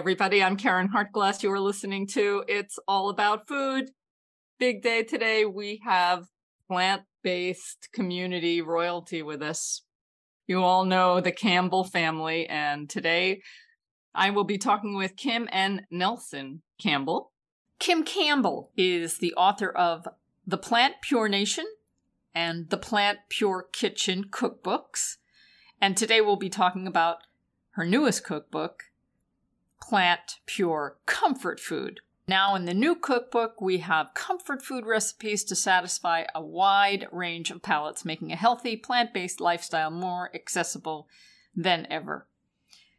Everybody. I'm Caryn Hartglass. You are listening to It's All About Food. Big day today. We have plant based community royalty with us. You all know the Campbell family, and today I will be talking with Kim and Nelson Campbell. Kim Campbell is the author of The Plant Pure Nation and The Plant Pure Kitchen cookbooks. And today we'll be talking about her newest cookbook, plant pure comfort food. Now, in the new cookbook, we have comfort food recipes to satisfy a wide range of palates, making a healthy, plant based lifestyle more accessible than ever.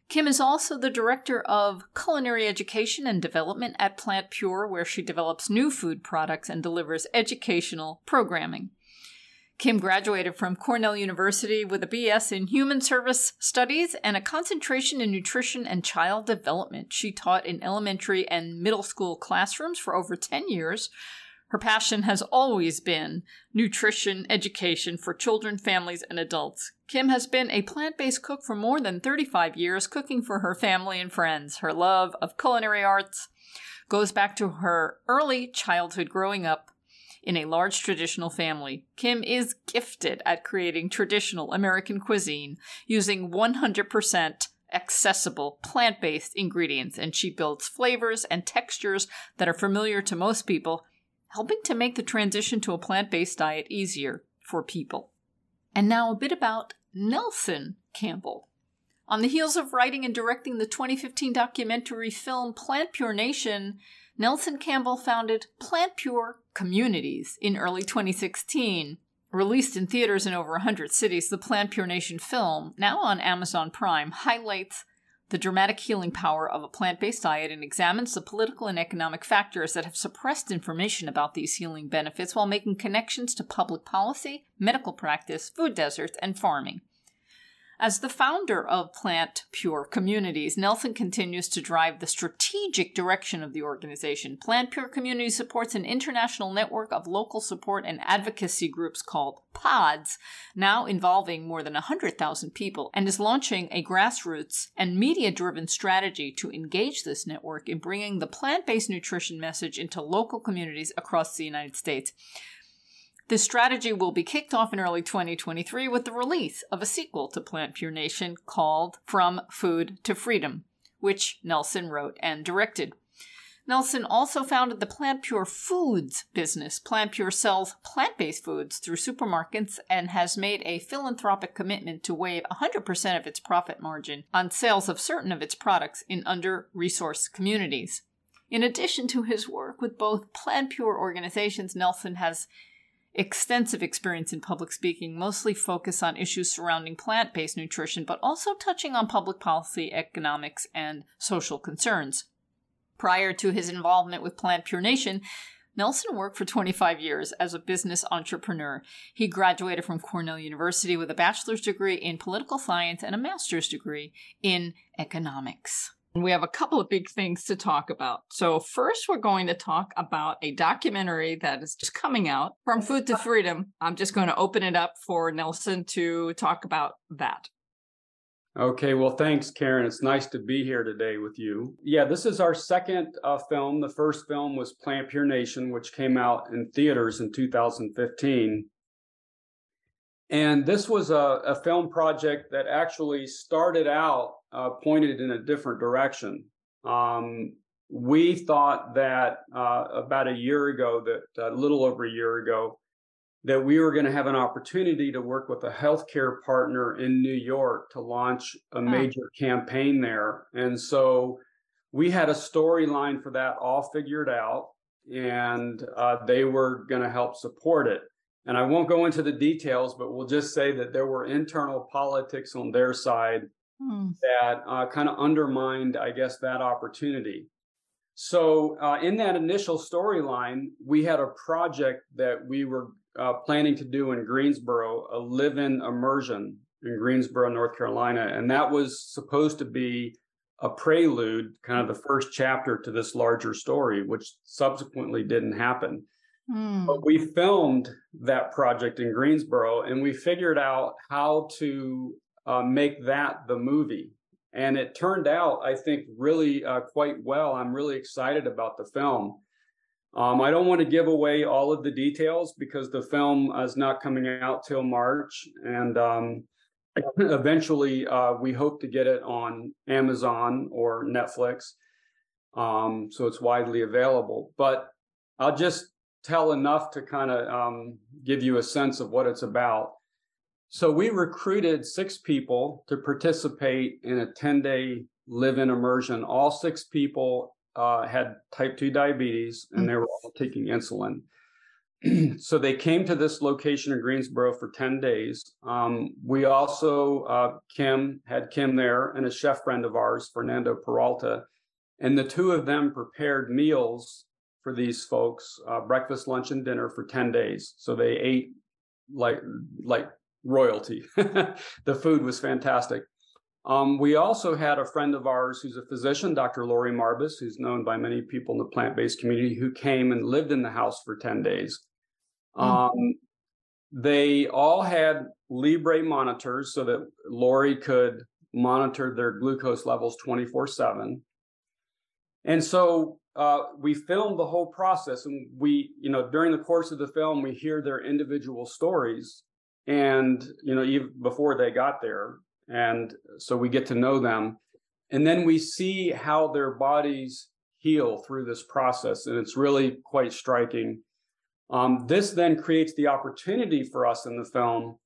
Kim is also the director of culinary education and development at Plant Pure, where she develops new food products and delivers educational programming. Kim graduated from Cornell University with a BS in Human Service Studies and a concentration in nutrition and child development. She taught in elementary and middle school classrooms for over 10 years. Her passion has always been nutrition education for children, families, and adults. Kim has been a plant based cook for more than 35 years, cooking for her family and friends. Her love of culinary arts goes back to her early childhood growing up in a large traditional family. Kim is gifted at creating traditional American cuisine using 100% accessible plant based ingredients, and she builds flavors and textures that are familiar to most people, helping to make the transition to a plant based diet easier for people. And now a bit about Nelson Campbell. On the heels of writing and directing the 2015 documentary film Plant Pure Nation, Nelson Campbell founded Plant Pure Communities in early 2016. Released in theaters in over 100 cities, the Plant Pure Nation film, now on Amazon Prime, highlights the dramatic healing power of a plant based diet and examines the political and economic factors that have suppressed information about these healing benefits while making connections to public policy, medical practice, food deserts, and farming. As the founder of Plant Pure Communities, Nelson continues to drive the strategic direction of the organization. Plant Pure Communities supports an international network of local support and advocacy groups called PODS, now involving more than 100,000 people, and is launching a grassroots and media driven strategy to engage this network in bringing the plant based nutrition message into local communities across the United States. This strategy will be kicked off in early 2023 with the release of a sequel to Plant Pure Nation called From Food to Freedom, which Nelson wrote and directed. Nelson also founded the Plant Pure Foods business. Plant Pure sells plant based foods through supermarkets and has made a philanthropic commitment to waive 100% of its profit margin on sales of certain of its products in under resourced communities. In addition to his work with both Plant Pure organizations, Nelson has extensive experience in public speaking, mostly focus on issues surrounding plant based nutrition, but also touching on public policy, economics, and social concerns. Prior to his involvement with Plant Pure Nation, Nelson worked for 25 years as a business entrepreneur. He graduated from Cornell University with a bachelor's degree in political science and a master's degree in economics. We have a couple of big things to talk about. So, first, we're going to talk about a documentary that is just coming out from Food to Freedom. I'm just going to open it up for Nelson to talk about that. Okay, well, thanks, Caryn. It's nice to be here today with you. Yeah, this is our second uh, film. The first film was Plant Pure Nation, which came out in theaters in 2015. And this was a, a film project that actually started out uh, pointed in a different direction. Um, we thought that uh, about a year ago, that a little over a year ago, that we were going to have an opportunity to work with a healthcare partner in New York to launch a major campaign there. And so we had a storyline for that all figured out, and uh, they were going to help support it. And I won't go into the details, but we'll just say that there were internal politics on their side hmm. that uh, kind of undermined, I guess, that opportunity. So, uh, in that initial storyline, we had a project that we were uh, planning to do in Greensboro, a live in immersion in Greensboro, North Carolina. And that was supposed to be a prelude, kind of the first chapter to this larger story, which subsequently didn't happen. Hmm. But we filmed that project in Greensboro and we figured out how to uh, make that the movie. and it turned out, I think, really uh, quite well. I'm really excited about the film. Um, I don't want to give away all of the details because the film is not coming out till March, and um, eventually uh, we hope to get it on Amazon or Netflix, um, so it's widely available. But I'll just tell enough to kind of um, give you a sense of what it's about. So we recruited six people to participate in a 10 day live in immersion. All six people uh, had type 2 diabetes and they were all taking insulin. so they came to this location in Greensboro for 10 days. Um, we also, uh, Kim had Kim there and a chef friend of ours, Fernando Peralta, and the two of them prepared meals for these folks, uh, breakfast, lunch, and dinner for 10 days. So they ate like, like royalty. the food was fantastic. Um, we also had a friend of ours who's a physician, Dr. Laurie Marbas, who's known by many people in the plant based community, who came and lived in the house for 10 days. Mm-hmm. Um, they all had Libre monitors so that Laurie could monitor their glucose levels 24 7. And so uh, we filmed the whole process. And we, you know, during the course of the film, we hear their individual stories. And, you know, even before they got there. And so we get to know them. And then we see how their bodies heal through this process. And it's really quite striking. Um, this then creates the opportunity for us in the film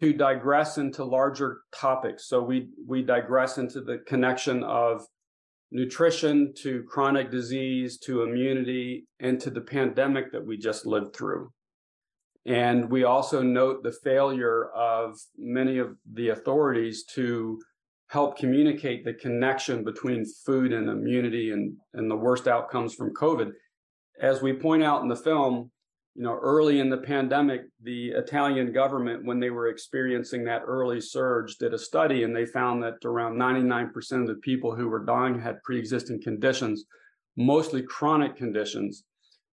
to digress into larger topics. So we we digress into the connection of nutrition to chronic disease to immunity and to the pandemic that we just lived through. And we also note the failure of many of the authorities to help communicate the connection between food and immunity and, and the worst outcomes from COVID. As we point out in the film, you know, early in the pandemic, the Italian government, when they were experiencing that early surge, did a study and they found that around 99% of the people who were dying had pre existing conditions, mostly chronic conditions.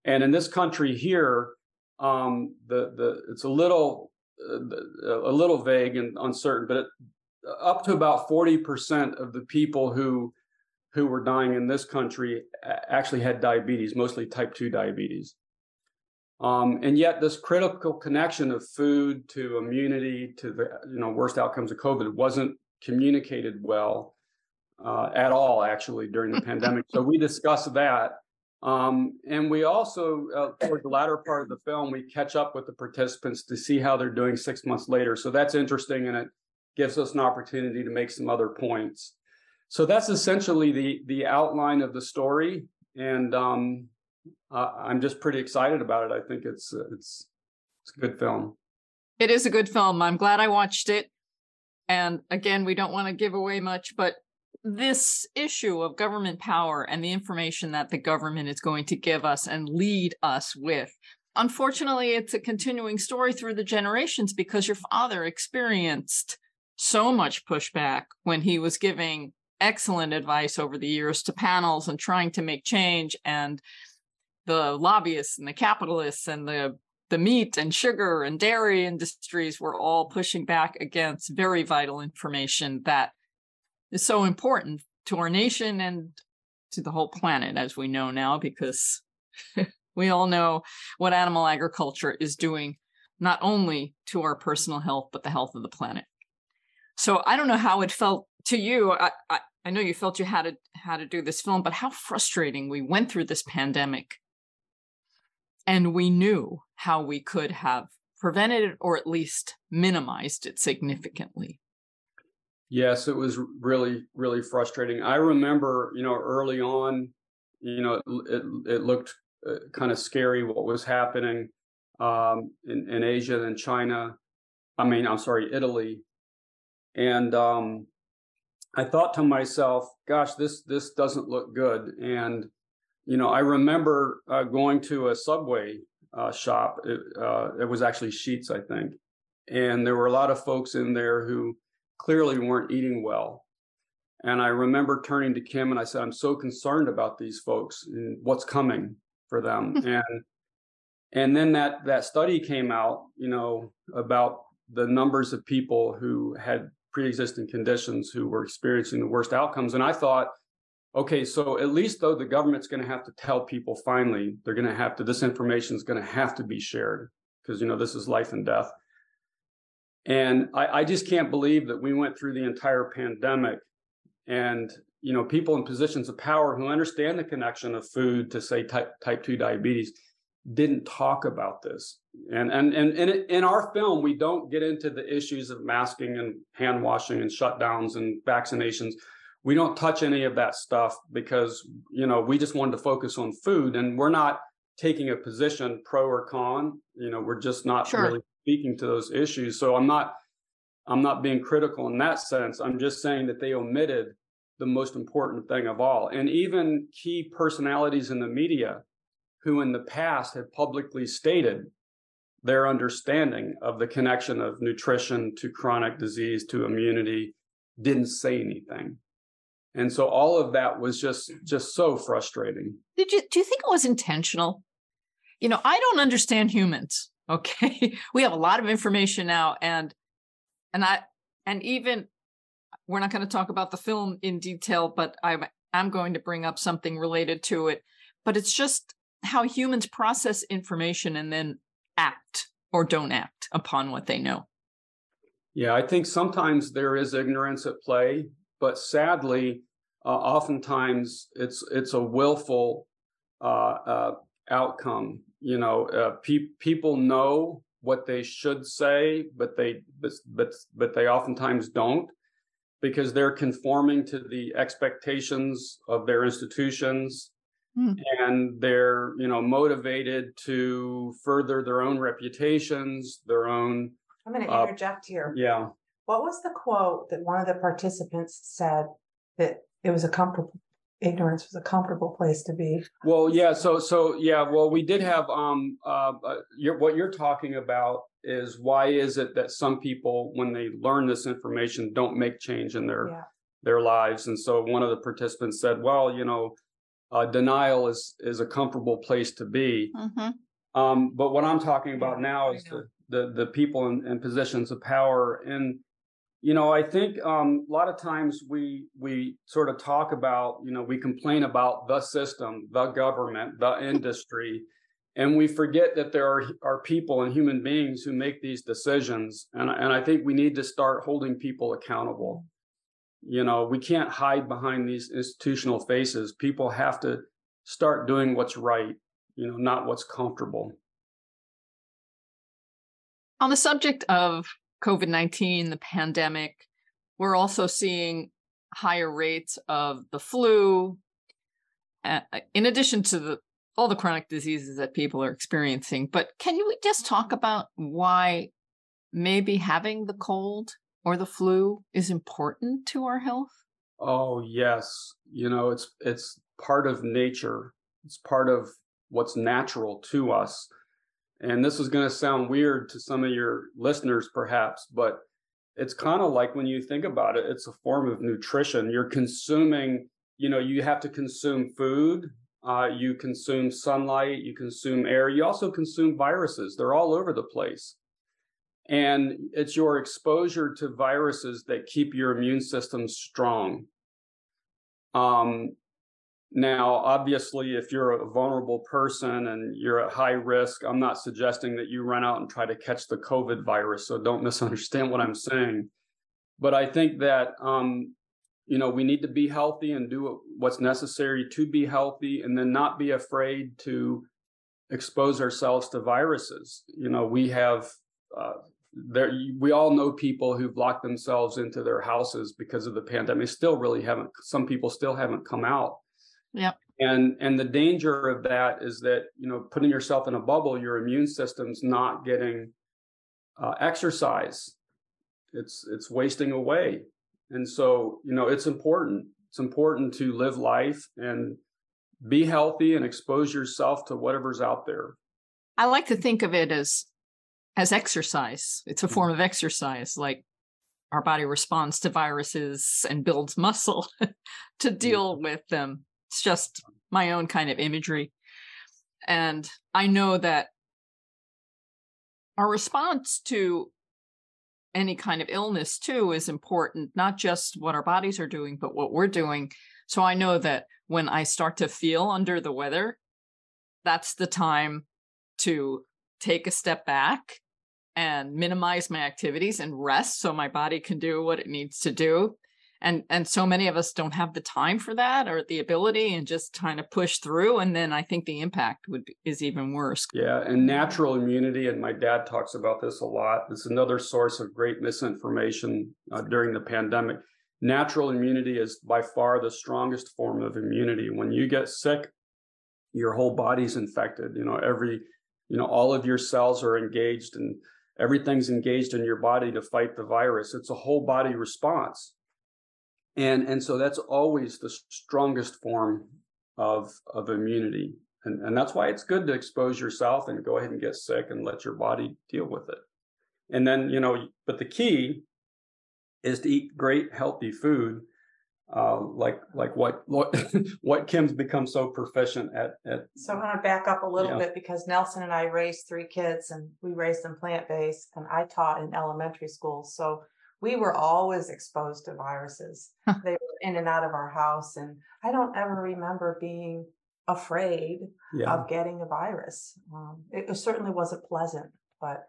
And in this country here, um, the, the, it's a little, uh, a little vague and uncertain, but it, up to about 40% of the people who who were dying in this country actually had diabetes, mostly type 2 diabetes. Um, and yet, this critical connection of food to immunity to the you know worst outcomes of COVID wasn't communicated well uh, at all, actually, during the pandemic. So we discussed that, um, and we also, uh, toward the latter part of the film, we catch up with the participants to see how they're doing six months later. So that's interesting, and it gives us an opportunity to make some other points. So that's essentially the the outline of the story, and um, uh, I'm just pretty excited about it. I think it's uh, it's it's a good film. It is a good film. I'm glad I watched it. And again, we don't want to give away much, but this issue of government power and the information that the government is going to give us and lead us with. Unfortunately, it's a continuing story through the generations because your father experienced so much pushback when he was giving excellent advice over the years to panels and trying to make change. And the lobbyists and the capitalists and the the meat and sugar and dairy industries were all pushing back against very vital information that is so important to our nation and to the whole planet, as we know now, because we all know what animal agriculture is doing, not only to our personal health, but the health of the planet. So I don't know how it felt to you. I, I, I know you felt you had to had to do this film, but how frustrating we went through this pandemic and we knew how we could have prevented it or at least minimized it significantly. Yes, it was really, really frustrating. I remember, you know, early on, you know, it, it, it looked uh, kind of scary what was happening um, in, in Asia and China. I mean, I'm sorry, Italy. And um, I thought to myself, gosh, this this doesn't look good. And you know, I remember uh, going to a Subway uh, shop. It, uh, it, was actually Sheetz, I think, and there were a lot of folks in there who clearly weren't eating well. And I remember turning to Kim and I said, "I'm so concerned about these folks and what's coming for them." and and then that that study came out, you know, about the numbers of people who had pre-existing conditions who were experiencing the worst outcomes. And I thought, okay, so at least though the government's going to have to tell people finally, they're going to have to, this information is going to have to be shared because, you know, this is life and death. And I, I just can't believe that we went through the entire pandemic and, you know, people in positions of power who understand the connection of food to say type, type 2 diabetes didn't talk about this. And and and, and in our film, we don't get into the issues of masking and hand washing and shutdowns and vaccinations. We don't touch any of that stuff because you know we just wanted to focus on food, and we're not taking a position pro or con. You know, we're just not sure. really speaking to those issues. So I'm not I'm not being critical in that sense. I'm just saying that they omitted the most important thing of all. And even key personalities in the media who in the past had publicly stated their understanding of the connection of nutrition to chronic disease to immunity didn't say anything and so all of that was just just so frustrating. Did you do you think it was intentional? You know i don't understand humans okay? We have a lot of information now and and i and even we're not going to talk about the film in detail but i'm i'm going to bring up something related to it. But it's just how humans process information and then act or don't act upon what they know. Yeah, I think sometimes there is ignorance at play, but sadly, uh, oftentimes it's it's a willful uh, uh, outcome. You know, uh, pe- people know what they should say, but they but, but but they oftentimes don't because they're conforming to the expectations of their institutions Hmm. and they're you know motivated to further their own reputations their own i'm going to uh, interject here yeah what was the quote that one of the participants said that it was a comfortable ignorance was a comfortable place to be well yeah so so yeah well we did have um uh, uh you're, what you're talking about is why is it that some people when they learn this information don't make change in their yeah. their lives and so one of the participants said well you know uh, denial is is a comfortable place to be. Mm-hmm. Um, but what I'm talking about yeah, now is the, the, the people in, in, positions of power, and you know, I think um, a lot of times we we sort of talk about, you know, we complain about the system, the government, the industry. And we forget that there are, are people and human beings who make these decisions. And, and I think we need to start holding people accountable you know we can't hide behind these institutional faces people have to start doing what's right you know not what's comfortable on the subject of covid-19 the pandemic we're also seeing higher rates of the flu in addition to the all the chronic diseases that people are experiencing but can you just talk about why maybe having the cold or the flu is important to our health? Oh, yes. You know, it's it's part of nature. It's part of what's natural to us. And this is going to sound weird to some of your listeners perhaps, but it's kind of like when you think about it, it's a form of nutrition. You're consuming, you know, you have to consume food, uh, you consume sunlight, you consume air, you also consume viruses. They're all over the place. And it's your exposure to viruses that keep your immune system strong. Um, now, obviously, if you're a vulnerable person and you're at high risk, I'm not suggesting that you run out and try to catch the COVID virus. So don't misunderstand what I'm saying. But I think that, um, you know, we need to be healthy and do what's necessary to be healthy and then not be afraid to expose ourselves to viruses. You know, we have uh, there we all know people who've locked themselves into their houses because of the pandemic still really haven't some people still haven't come out yeah and and the danger of that is that you know putting yourself in a bubble your immune system's not getting uh, exercise. It's it's wasting away. And so you know it's important. It's important to live life and be healthy and expose yourself to whatever's out there. I like to think of it as as exercise. It's a form of exercise, like our body responds to viruses and builds muscle to deal with them. It's just my own kind of imagery. And I know that our response to any kind of illness too is important, not just what our bodies are doing, but what we're doing. So I know that when I start to feel under the weather, that's the time to take a step back and minimize my activities and rest so my body can do what it needs to do and and so many of us don't have the time for that or the ability and just kind of push through and then i think the impact would be, is even worse. Yeah and natural immunity and my dad talks about this a lot. It's another source of great misinformation uh, during the pandemic. Natural immunity is by far the strongest form of immunity. When you get sick your whole body's infected. You know every you know all of your cells are engaged and everything's engaged in your body to fight the virus. It's a whole body response and and so that's always the strongest form of of immunity and and that's why it's good to expose yourself and go ahead and get sick and let your body deal with it and then you know but the key is to eat great healthy food uh, like like what what what Kim's become so proficient at. at so I'm going to back up a little yeah. bit because Nelson and I raised three kids and we raised them plant based, and I taught in elementary school, so we were always exposed to viruses. they were in and out of our house, and I don't ever remember being afraid yeah. of getting a virus. Um, it, it, certainly wasn't pleasant, but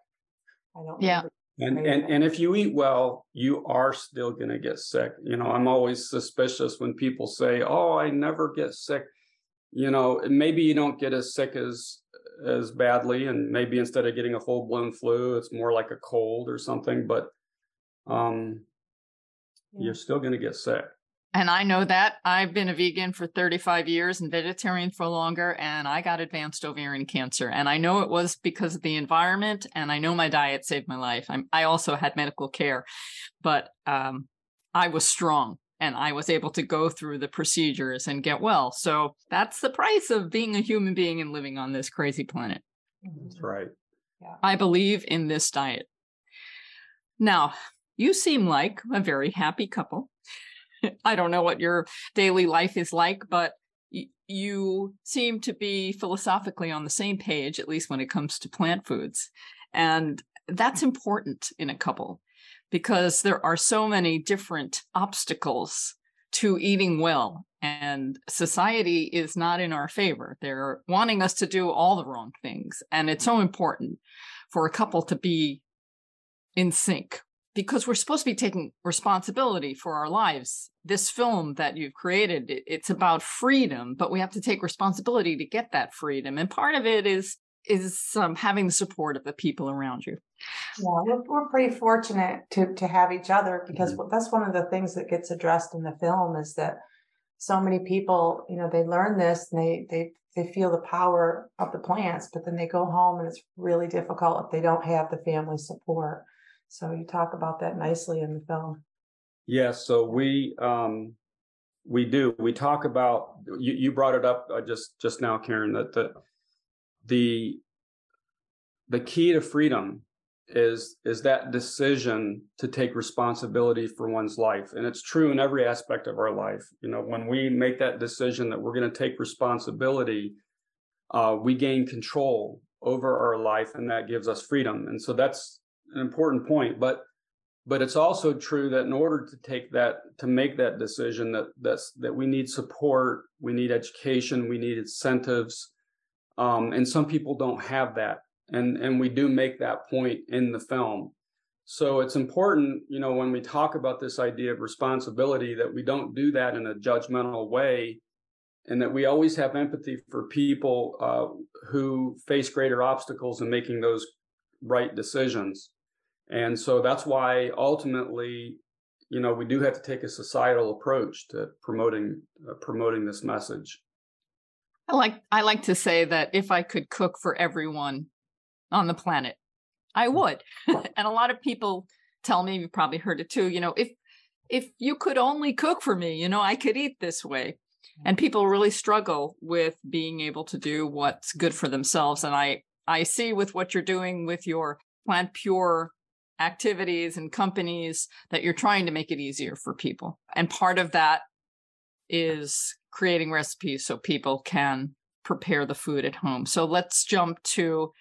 I don't. Yeah. And, and and if you eat well, you are still going to get sick. You know, I'm always suspicious when people say, "Oh, I never get sick." You know, maybe you don't get as sick as as badly, and maybe instead of getting a full blown flu, it's more like a cold or something. But um, yeah. you're still going to get sick. And I know that I've been a vegan for 35 years and vegetarian for longer, and I got advanced ovarian cancer. And I know it was because of the environment, and I know my diet saved my life. I'm, i also had medical care, but um, I was strong and I was able to go through the procedures and get well. So that's the price of being a human being and living on this crazy planet. That's right. Yeah. I believe in this diet. Now, you seem like a very happy couple. I don't know what your daily life is like, but you seem to be philosophically on the same page, at least when it comes to plant foods. And that's important in a couple because there are so many different obstacles to eating well. And society is not in our favor. They're wanting us to do all the wrong things. And it's so important for a couple to be in sync because we're supposed to be taking responsibility for our lives. This film that you've created, it's about freedom, but we have to take responsibility to get that freedom. And part of it is is um, having the support of the people around you. Yeah, we're, we're pretty fortunate to to have each other because mm-hmm. that's one of the things that gets addressed in the film is that so many people, you know, they learn this and they they they feel the power of the plants, but then they go home and it's really difficult if they don't have the family support. So you talk about that nicely in the film. Yes. So we um, we do. We talk about you, you brought it up uh, just just now, Caryn. That the the the key to freedom is is that decision to take responsibility for one's life and it's true in every aspect of our life you know when we make that decision that we're going to take responsibility uh, we gain control over our life and that gives us freedom and so that's an important point, but but it's also true that in order to take that to make that decision that that's that we need support we need education we need incentives um, and some people don't have that and and we do make that point in the film. So it's important you know when we talk about this idea of responsibility that we don't do that in a judgmental way and that we always have empathy for people uh, who face greater obstacles in making those right decisions and so that's why ultimately, you know, we do have to take a societal approach to promoting uh, promoting this message. I like I like to say that if I could cook for everyone on the planet, I would. and a lot of people tell me, you've probably heard it too, you know, if if you could only cook for me, you know, I could eat this way. And people really struggle with being able to do what's good for themselves. And I I see with what you're doing with your plant pure activities and companies that you're trying to make it easier for people. And part of that is creating recipes so people can prepare the food at home. So let's jump to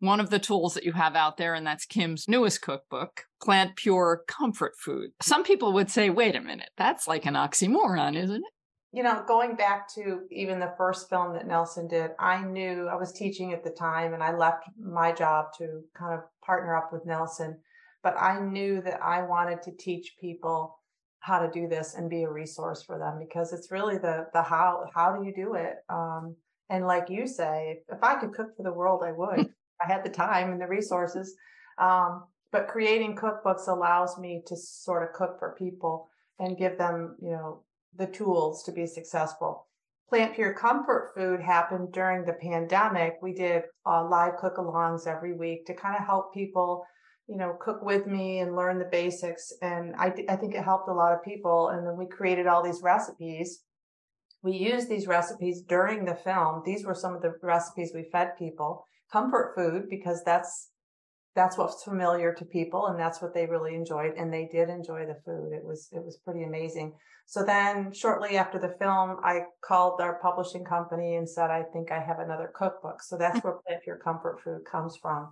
one of the tools that you have out there, and that's Kim's newest cookbook, Plant Pure Comfort Food. Some people would say, wait a minute, that's like an oxymoron, isn't it? You know, going back to even the first film that Nelson did, I knew I was teaching at the time and I left my job to kind of partner up with Nelson. But I knew that I wanted to teach people how to do this and be a resource for them because it's really the the how how do you do it? Um, and like you say if i could cook for the world i would. I had the time and the resources. Um, but creating cookbooks allows me to sort of cook for people and give them you know the tools to be successful. Plant pure comfort food happened during the pandemic. We did uh, live cook alongs every week to kind of help people you know, cook with me and learn the basics. And I, I think it helped a lot of people. And then we created all these recipes. We used these recipes during the film. These were some of the recipes we fed people. Comfort food, because that's that's what's familiar to people and that's what they really enjoyed and they did enjoy the food it was it was pretty amazing so then shortly after the film i called our publishing company and said i think i have another cookbook so that's where plant pure comfort food comes from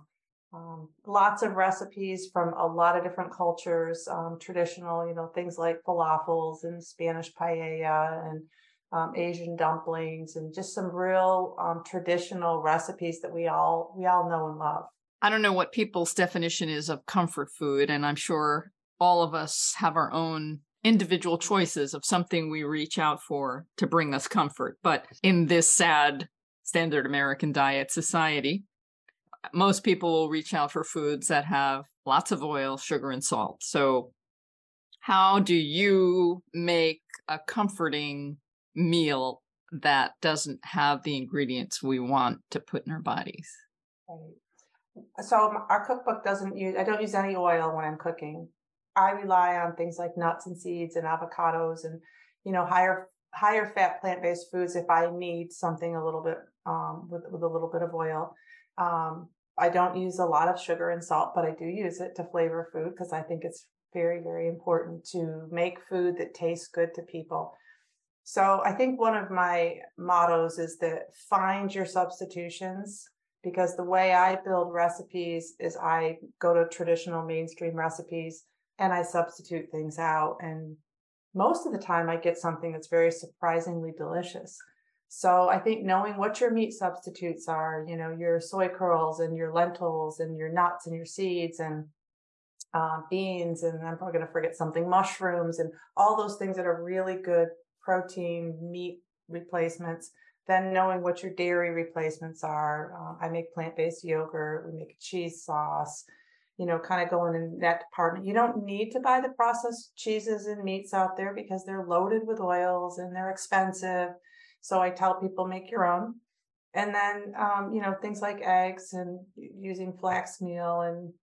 um, lots of recipes from a lot of different cultures, um, traditional, you know, things like falafels and Spanish paella and um, Asian dumplings, and just some real um, traditional recipes that we all we all know and love. I don't know what people's definition is of comfort food, and I'm sure all of us have our own individual choices of something we reach out for to bring us comfort. But in this sad standard American diet society, most people will reach out for foods that have lots of oil, sugar, and salt. So, how do you make a comforting meal that doesn't have the ingredients we want to put in our bodies? So, our cookbook doesn't use, I don't use any oil when I'm cooking. I rely on things like nuts and seeds and avocados and, you know, higher higher fat plant based foods if I need something a little bit um, with, with a little bit of oil. Um, I don't use a lot of sugar and salt, but I do use it to flavor food because I think it's very, very important to make food that tastes good to people. So I think one of my mottos is that find your substitutions because the way I build recipes is I go to traditional mainstream recipes and I substitute things out. And most of the time I get something that's very surprisingly delicious. So I think knowing what your meat substitutes are, you know, your soy curls and your lentils and your nuts and your seeds and uh, beans, and I'm probably going to forget something, mushrooms and all those things that are really good protein meat replacements. Then knowing what your dairy replacements are. Uh, I make plant-based yogurt. We make a cheese sauce. You know, kind of going in that department. You don't need to buy the processed cheeses and meats out there because they're loaded with oils and they're expensive so I tell people make your own. And then, um, you know, things like eggs and using flax meal and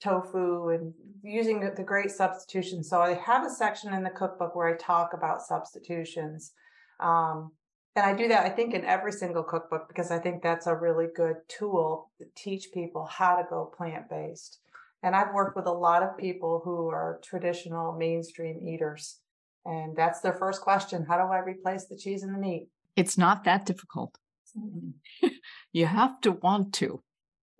tofu and using the great substitutions. So I have a section in the cookbook where I talk about substitutions. Um, and I do that, I think, in every single cookbook because I think that's a really good tool to teach people how to go plant based. And I've worked with a lot of people who are traditional mainstream eaters. And that's their first question How do I replace the cheese and the meat? It's not that difficult. Mm-hmm. you have to want to.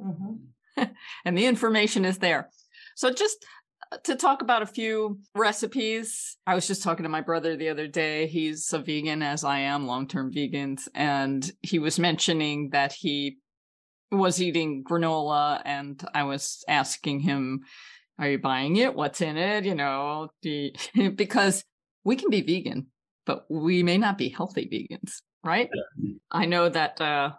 Mm-hmm. and the information is there. So, just uh, to talk about a few recipes, I was just talking to my brother the other day. He's a vegan, as I am, long term vegans. And he was mentioning that he was eating granola. And I was asking him, Are you buying it? What's in it? You know, because we can be vegan, but we may not be healthy vegans, right? Yeah. I know that uh,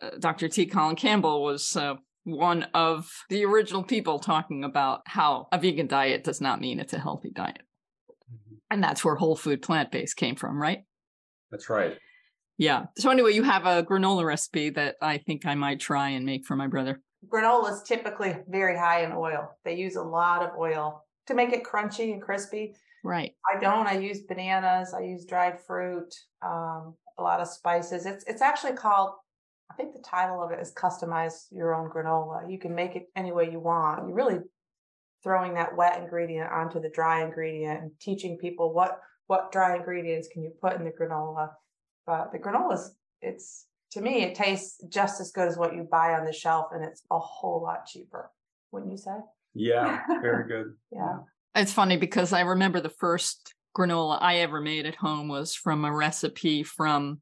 uh Dr. T. Colin Campbell was uh, one of the original people talking about how a vegan diet does not mean it's a healthy diet. Mm-hmm. And that's where whole food plant based came from, right? That's right. Yeah. So, anyway, you have a granola recipe that I think I might try and make for my brother. Granola is typically very high in oil. They use a lot of oil to make it crunchy and crispy. Right. I don't. I use bananas. I use dried fruit. Um, a lot of spices. It's it's actually called. I think the title of it is "Customize Your Own Granola." You can make it any way you want. You're really throwing that wet ingredient onto the dry ingredient and teaching people what what dry ingredients can you put in the granola. But the granola is it's to me, it tastes just as good as what you buy on the shelf, and it's a whole lot cheaper. Wouldn't you say? Yeah, very good. yeah. It's funny because I remember the first granola I ever made at home was from a recipe from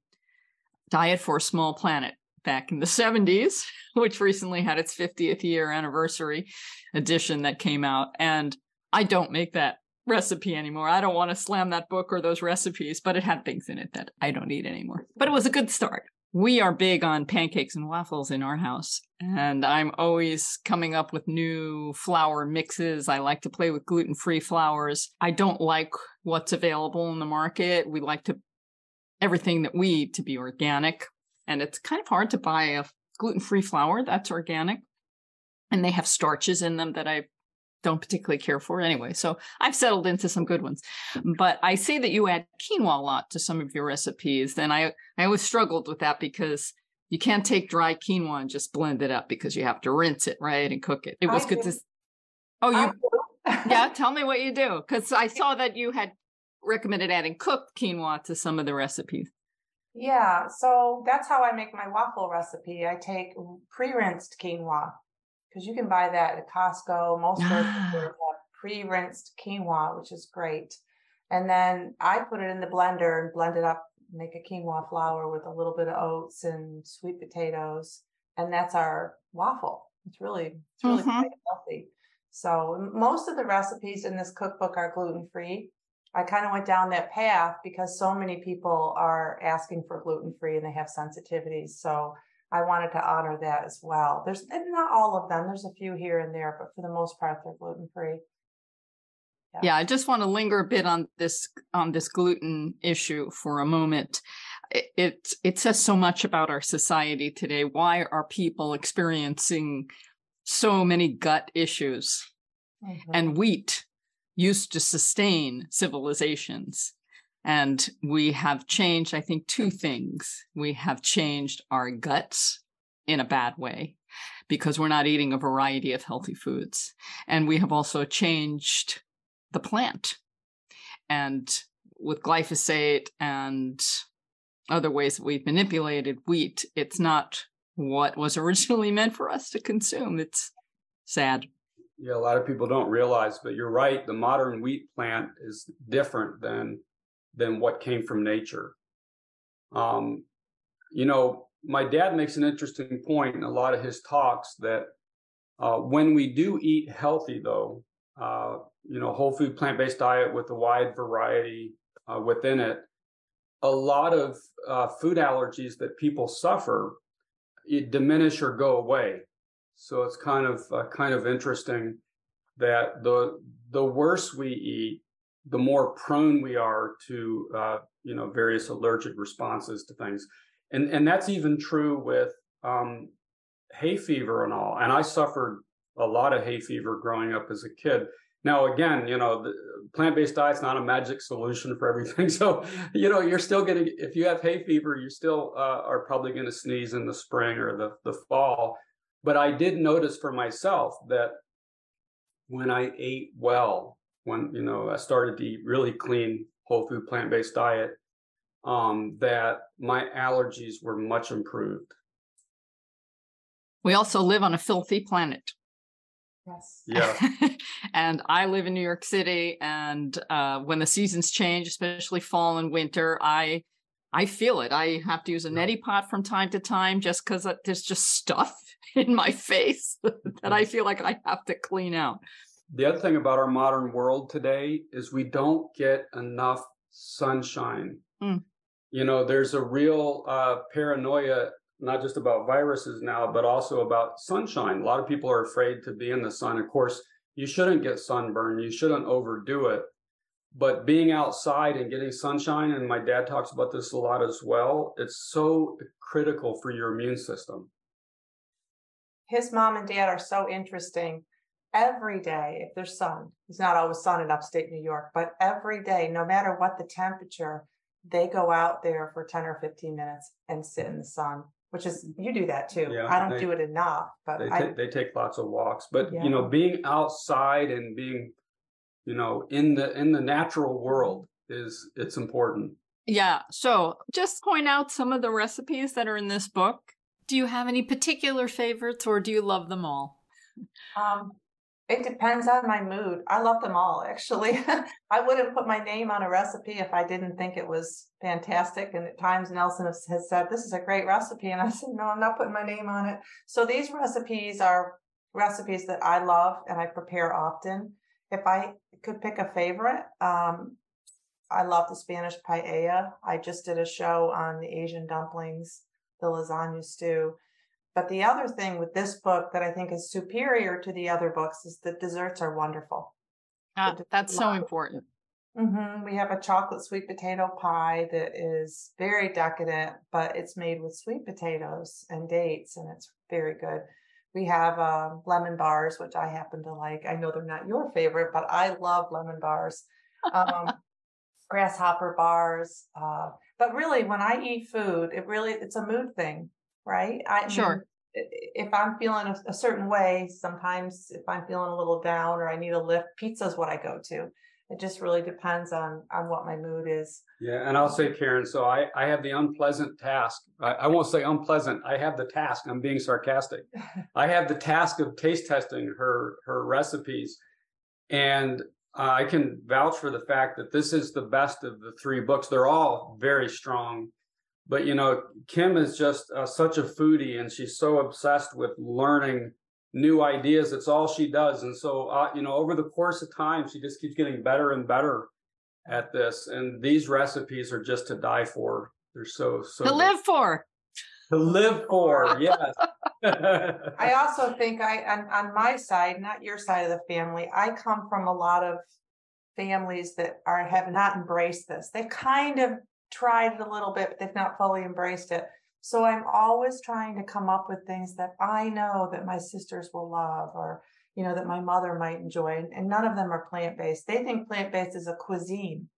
Diet for a Small Planet back in the 70s, which recently had its 50th year anniversary edition that came out. And I don't make that recipe anymore. I don't want to slam that book or those recipes, but it had things in it that I don't eat anymore. But it was a good start. We are big on pancakes and waffles in our house, and I'm always coming up with new flour mixes. I like to play with gluten free flours. I don't like what's available in the market. We like to everything that we eat to be organic, and it's kind of hard to buy a gluten free flour that's organic. And they have starches in them that I don't particularly care for anyway. So I've settled into some good ones. But I see that you add quinoa a lot to some of your recipes. And I, I always struggled with that because you can't take dry quinoa and just blend it up because you have to rinse it, right? And cook it. It was I good do. to. Oh, you. yeah. Tell me what you do. Because I saw that you had recommended adding cooked quinoa to some of the recipes. Yeah. So that's how I make my waffle recipe. I take pre rinsed quinoa because you can buy that at Costco. Most stores have pre-rinsed quinoa, which is great. And then I put it in the blender and blend it up, make a quinoa flour with a little bit of oats and sweet potatoes, and that's our waffle. It's really, it's really mm-hmm. healthy. So most of the recipes in this cookbook are gluten free. I kind of went down that path because so many people are asking for gluten free and they have sensitivities. So I wanted to honor that as well. There's not all of them. There's a few here and there, but for the most part, they're gluten free. Yeah. yeah, I just want to linger a bit on this on this gluten issue for a moment. It, it it says so much about our society today. Why are people experiencing so many gut issues? Mm-hmm. And wheat used to sustain civilizations. And we have changed, I think, two things. We have changed our guts in a bad way because we're not eating a variety of healthy foods. And we have also changed the plant. And with glyphosate and other ways that we've manipulated wheat, it's not what was originally meant for us to consume. It's sad. Yeah, a lot of people don't realize, but you're right. The modern wheat plant is different than than what came from nature. Um, you know, my dad makes an interesting point in a lot of his talks that uh, when we do eat healthy, though, uh, you know, whole food plant based diet with a wide variety uh, within it, a lot of uh, food allergies that people suffer it diminish or go away. So it's kind of uh, kind of interesting that the the worse we eat, the more prone we are to uh, you know various allergic responses to things, and and that's even true with um, hay fever and all. And I suffered a lot of hay fever growing up as a kid. Now, again, you know, plant-based diet's not a magic solution for everything. So, you know, you're still going to, if you have hay fever, you still uh, are probably going to sneeze in the spring or the, the fall. But I did notice for myself that when I ate well, when you know I started to eat really clean, whole food, plant based diet, um, that my allergies were much improved. We also live on a filthy planet. Yes. Yeah. and I live in New York City, and uh, when the seasons change, especially fall and winter, I I feel it. I have to use a neti pot from time to time just because there's just stuff in my face that I feel like I have to clean out. The other thing about our modern world today is we don't get enough sunshine. Mm. You know, there's a real uh, paranoia, not just about viruses now, but also about sunshine. A lot of people are afraid to be in the sun. Of course, you shouldn't get sunburn, you shouldn't overdo it. But being outside and getting sunshine, and my dad talks about this a lot as well, it's so critical for your immune system. His mom and dad are so interesting every day, if there's sun, it's not always sun in upstate New York, but every day, no matter what the temperature, they go out there for 10 or 15 minutes and sit in the sun, which is, you do that too. Yeah, I don't they, do it enough, but they, I, they take lots of walks. But, yeah. you know, being outside and being, you know, in the, in the natural world is, it's important. Yeah. So just point out some of the recipes that are in this book. Do you have any particular favorites or do you love them all? Um, it depends on my mood. I love them all, actually. I wouldn't put my name on a recipe if I didn't think it was fantastic. And at times, Nelson has, said, This is a great recipe. And I said, No, I'm not putting my name on it. So these recipes are recipes that I love and I prepare often. If I could pick a favorite, um, I love the Spanish paella. I just did a show on the Asian dumplings, the lasagna stew. But the other thing with this book that I think is superior to the other books is that desserts are wonderful. Ah, that's so important. Mm-hmm. We have a chocolate sweet potato pie that is very decadent, but it's made with sweet potatoes and dates, and it's very good. We have um, lemon bars, which I happen to like. I know they're not your favorite, but I love lemon bars. Um, grasshopper bars. Uh, but really, when I eat food, it really it's a mood thing, right? I sure. Mean, if I'm feeling a, a, certain way, sometimes if I'm feeling a little down or I need a lift, pizza is what I go to. It just really depends on on what my mood is. Yeah, and I'll say, Caryn. So I I have the unpleasant task. I, I won't say unpleasant. I have the task. I'm being sarcastic. I have the task of taste testing her her recipes, and uh, I can vouch for the fact that this is the best of the three books. They're all very strong, but you know, Kim is just uh, such a foodie, and she's so obsessed with learning new ideas. It's all she does, and so uh, you know, over the course of time, she just keeps getting better and better at this. And these recipes are just to die for. They're so so to good. live for to live for. Yes. I also think I on, on my side, not your side of the family, I come from a lot of families that are have not embraced this. They've kind of tried it a little bit, but they've not fully embraced it. So I'm always trying to come up with things that I know that my sisters will love or you know that my mother might enjoy and none of them are plant-based. They think plant-based is a cuisine.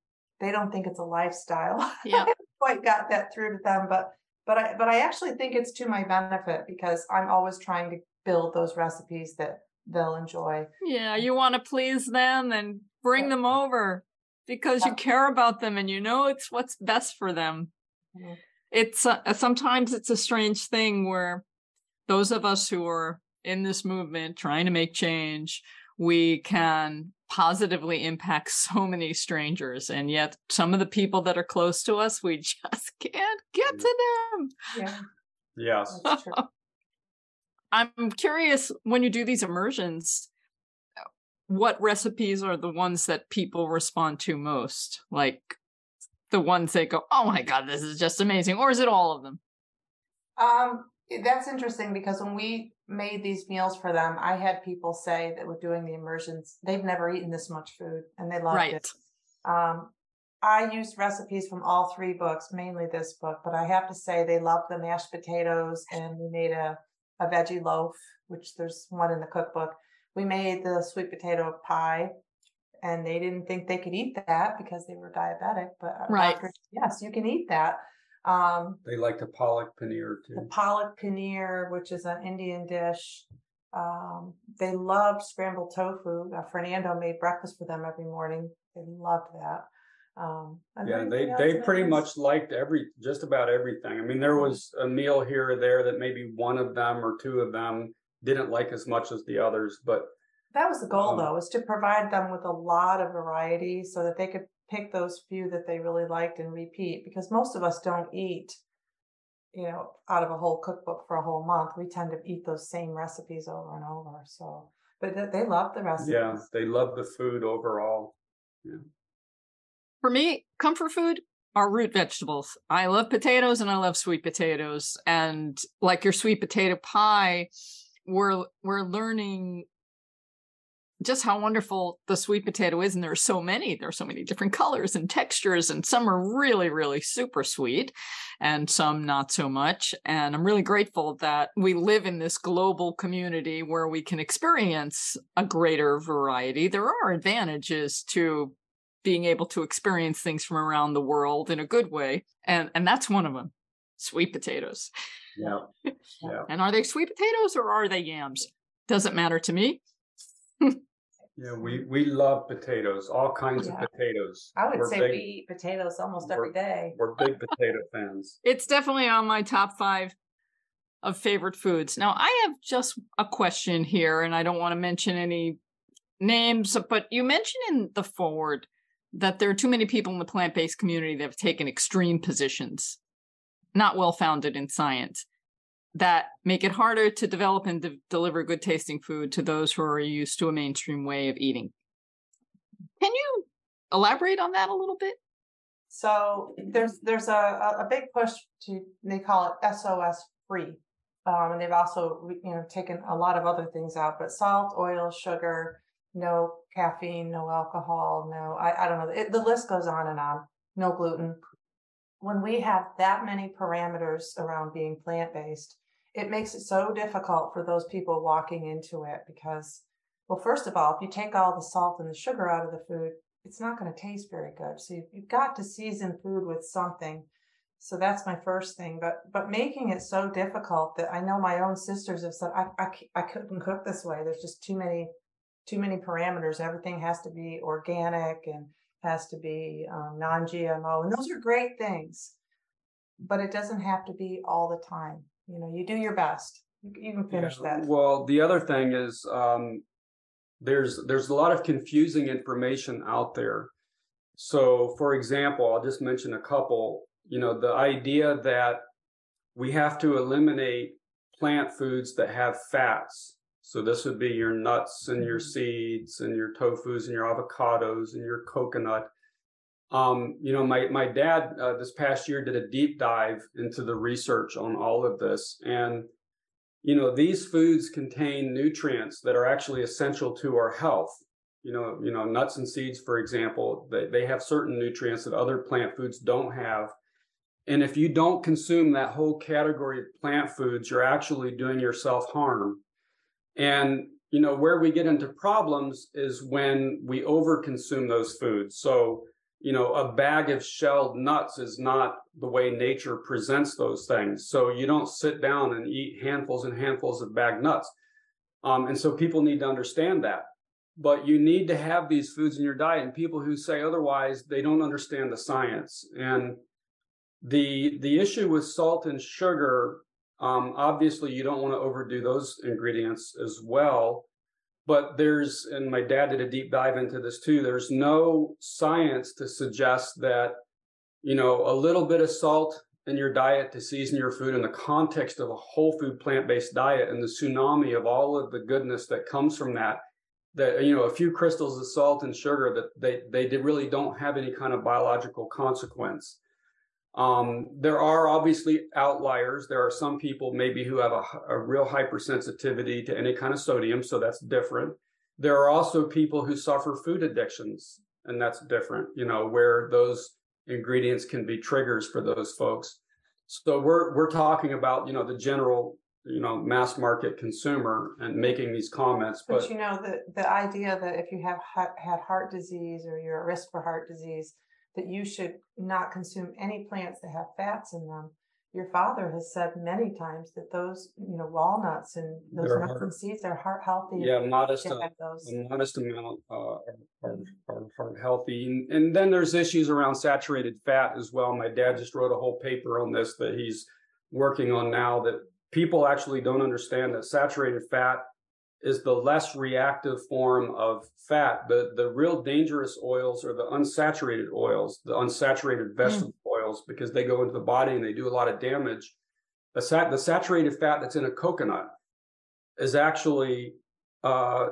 They don't think it's a lifestyle. Yeah. quite got that through to them, but but I but I actually think it's to my benefit because I'm always trying to build those recipes that they'll enjoy. Yeah, you want to please them and bring them over because yeah. you care about them and you know it's what's best for them. Mm-hmm. It's uh, sometimes it's a strange thing where those of us who are in this movement trying to make change, we can positively impact so many strangers and yet some of the people that are close to us we just can't get to them yeah yes i'm curious when you do these immersions what recipes are the ones that people respond to most like the ones they go oh my god this is just amazing or is it all of them um that's interesting because when we made these meals for them, I had people say that were doing the immersions, they've never eaten this much food and they loved right. it. Um, I used recipes from all three books, mainly this book, but I have to say they loved the mashed potatoes and we made a, a veggie loaf, which there's one in the cookbook. We made the sweet potato pie and they didn't think they could eat that because they were diabetic, but right. yes, you can eat that. Um, they like the palak paneer too. The palak paneer, which is an Indian dish. Um, they loved scrambled tofu. Uh, Fernando made breakfast for them every morning. They loved that. Um, yeah, they they pretty much liked every just about everything. I mean, there was a meal here or there that maybe one of them or two of them didn't like as much as the others, but that was the goal um, though, was to provide them with a lot of variety so that they could pick those few that they really liked and repeat because most of us don't eat you know out of a whole cookbook for a whole month. We tend to eat those same recipes over and over so but they love the recipes. yeah they love the food overall. Yeah. For me comfort food are root vegetables. I love potatoes and i love sweet potatoes and like your sweet potato pie we're we're learning just how wonderful the sweet potato is. And there are so many, there are so many different colors and textures, and some are really, really super sweet and some not so much. And I'm really grateful that we live in this global community where we can experience a greater variety. There are advantages to being able to experience things from around the world in a good way. And and that's one of them. Sweet potatoes. Yeah. yeah. and are they sweet potatoes or are they yams? Doesn't matter to me. Yeah, we we love potatoes, all kinds yeah. of potatoes. I would we're say big, we eat potatoes almost every day. We're big potato fans. It's definitely on my top five of favorite foods. Now, I have just a question here, and I don't want to mention any names, but you mentioned in the forward that there are too many people in the plant based community that have taken extreme positions, not well founded in science that make it harder to develop and de- deliver good tasting food to those who are used to a mainstream way of eating. Can you elaborate on that a little bit? So there's there's a, a big push to they call it SOS free, um, and they've also you know taken a lot of other things out, but salt, oil, sugar, no caffeine, no alcohol, no I, I don't know. It, the list goes on and on. No gluten. When we have that many parameters around being plant based, it makes it so difficult for those people walking into it because well first of all if you take all the salt and the sugar out of the food it's not going to taste very good. So you've got to season food with something. So that's my first thing. But but making it so difficult that i know my own sisters have said i i, I couldn't cook this way. There's just too many too many parameters. Everything has to be organic and has to be um, non-gmo and those are great things but it doesn't have to be all the time. You know you do your best. You, you can finish yeah. that. well the other thing is um, there's there's a lot of confusing information out there. So for example i'll just mention a couple. You know the idea that we have to eliminate plant foods that have fats so this would be your nuts and your mm-hmm. seeds and your tofus and your avocados and your coconut um, you know, my my dad uh, this past year did a deep dive into the research on all of this, and you know, these foods contain nutrients that are actually essential to our health. You know, you know, nuts and seeds, for example, they, they have certain nutrients that other plant foods don't have. And if you don't consume that whole category of plant foods, you're actually doing yourself harm. And you know, where we get into problems is when we overconsume those foods. So you know, a bag of shelled nuts is not the way nature presents those things. So you don't sit down and eat handfuls and handfuls of bagged nuts. Um, and so people need to understand that. But you need to have these foods in your diet. And people who say otherwise, they don't understand the science. And the the issue with salt and sugar, um, obviously, you don't want to overdo those ingredients as well but there's and my dad did a deep dive into this too there's no science to suggest that you know a little bit of salt in your diet to season your food in the context of a whole food plant-based diet and the tsunami of all of the goodness that comes from that that you know a few crystals of salt and sugar that they they really don't have any kind of biological consequence um, there are obviously outliers. There are some people maybe who have a, a, real hypersensitivity to any kind of sodium, so that's different. There are also people who suffer food addictions, and that's different, you know, where those ingredients can be triggers for those folks. So we're we're talking about, you know, the general, you know, mass market consumer and making these comments. But, but you know, the the idea that if you have had heart disease or you're at risk for heart disease, that you should not consume any plants that have fats in them. Your father has said many times that those, you know, walnuts and those They're nuts heart, and seeds are heart healthy. Yeah, modest, uh, a modest amount uh, are, are, are healthy. And, and then there's issues around saturated fat as well. My dad just wrote a whole paper on this that he's working on now that people actually don't understand that saturated fat is the less reactive form of fat. The the real dangerous oils are the unsaturated oils, the unsaturated hmm. vegetable mm. oils, because they go into the body and they do a lot of damage. The sat the saturated fat that's in a coconut is actually uh,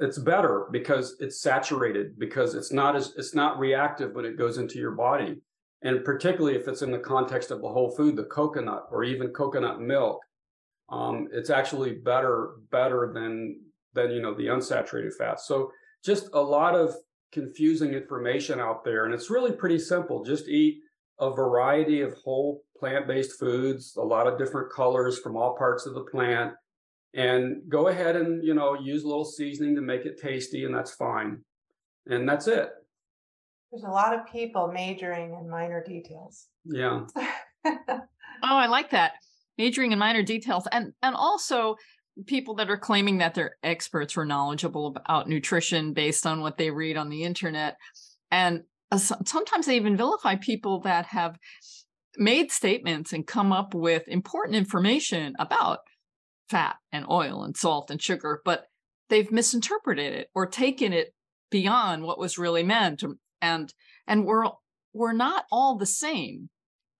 it's better because it's saturated because it's not as it's not reactive when it goes into your body and particularly if it's in the context of a whole food the coconut or even coconut milk um, it's actually better better than than you know the unsaturated fats. So just a lot of confusing information out there, and it's really pretty simple. Just eat a variety of whole plant-based foods, a lot of different colors from all parts of the plant, and go ahead and you know use a little seasoning to make it tasty, and that's fine. And that's it. There's a lot of people majoring in minor details. Yeah. oh, I like that majoring in minor details and and also people that are claiming that they're experts or knowledgeable about nutrition based on what they read on the internet. And uh, sometimes they even vilify people that have made statements and come up with important information about fat and oil and salt and sugar, but they've misinterpreted it or taken it beyond what was really meant. And and we're we're not all the same.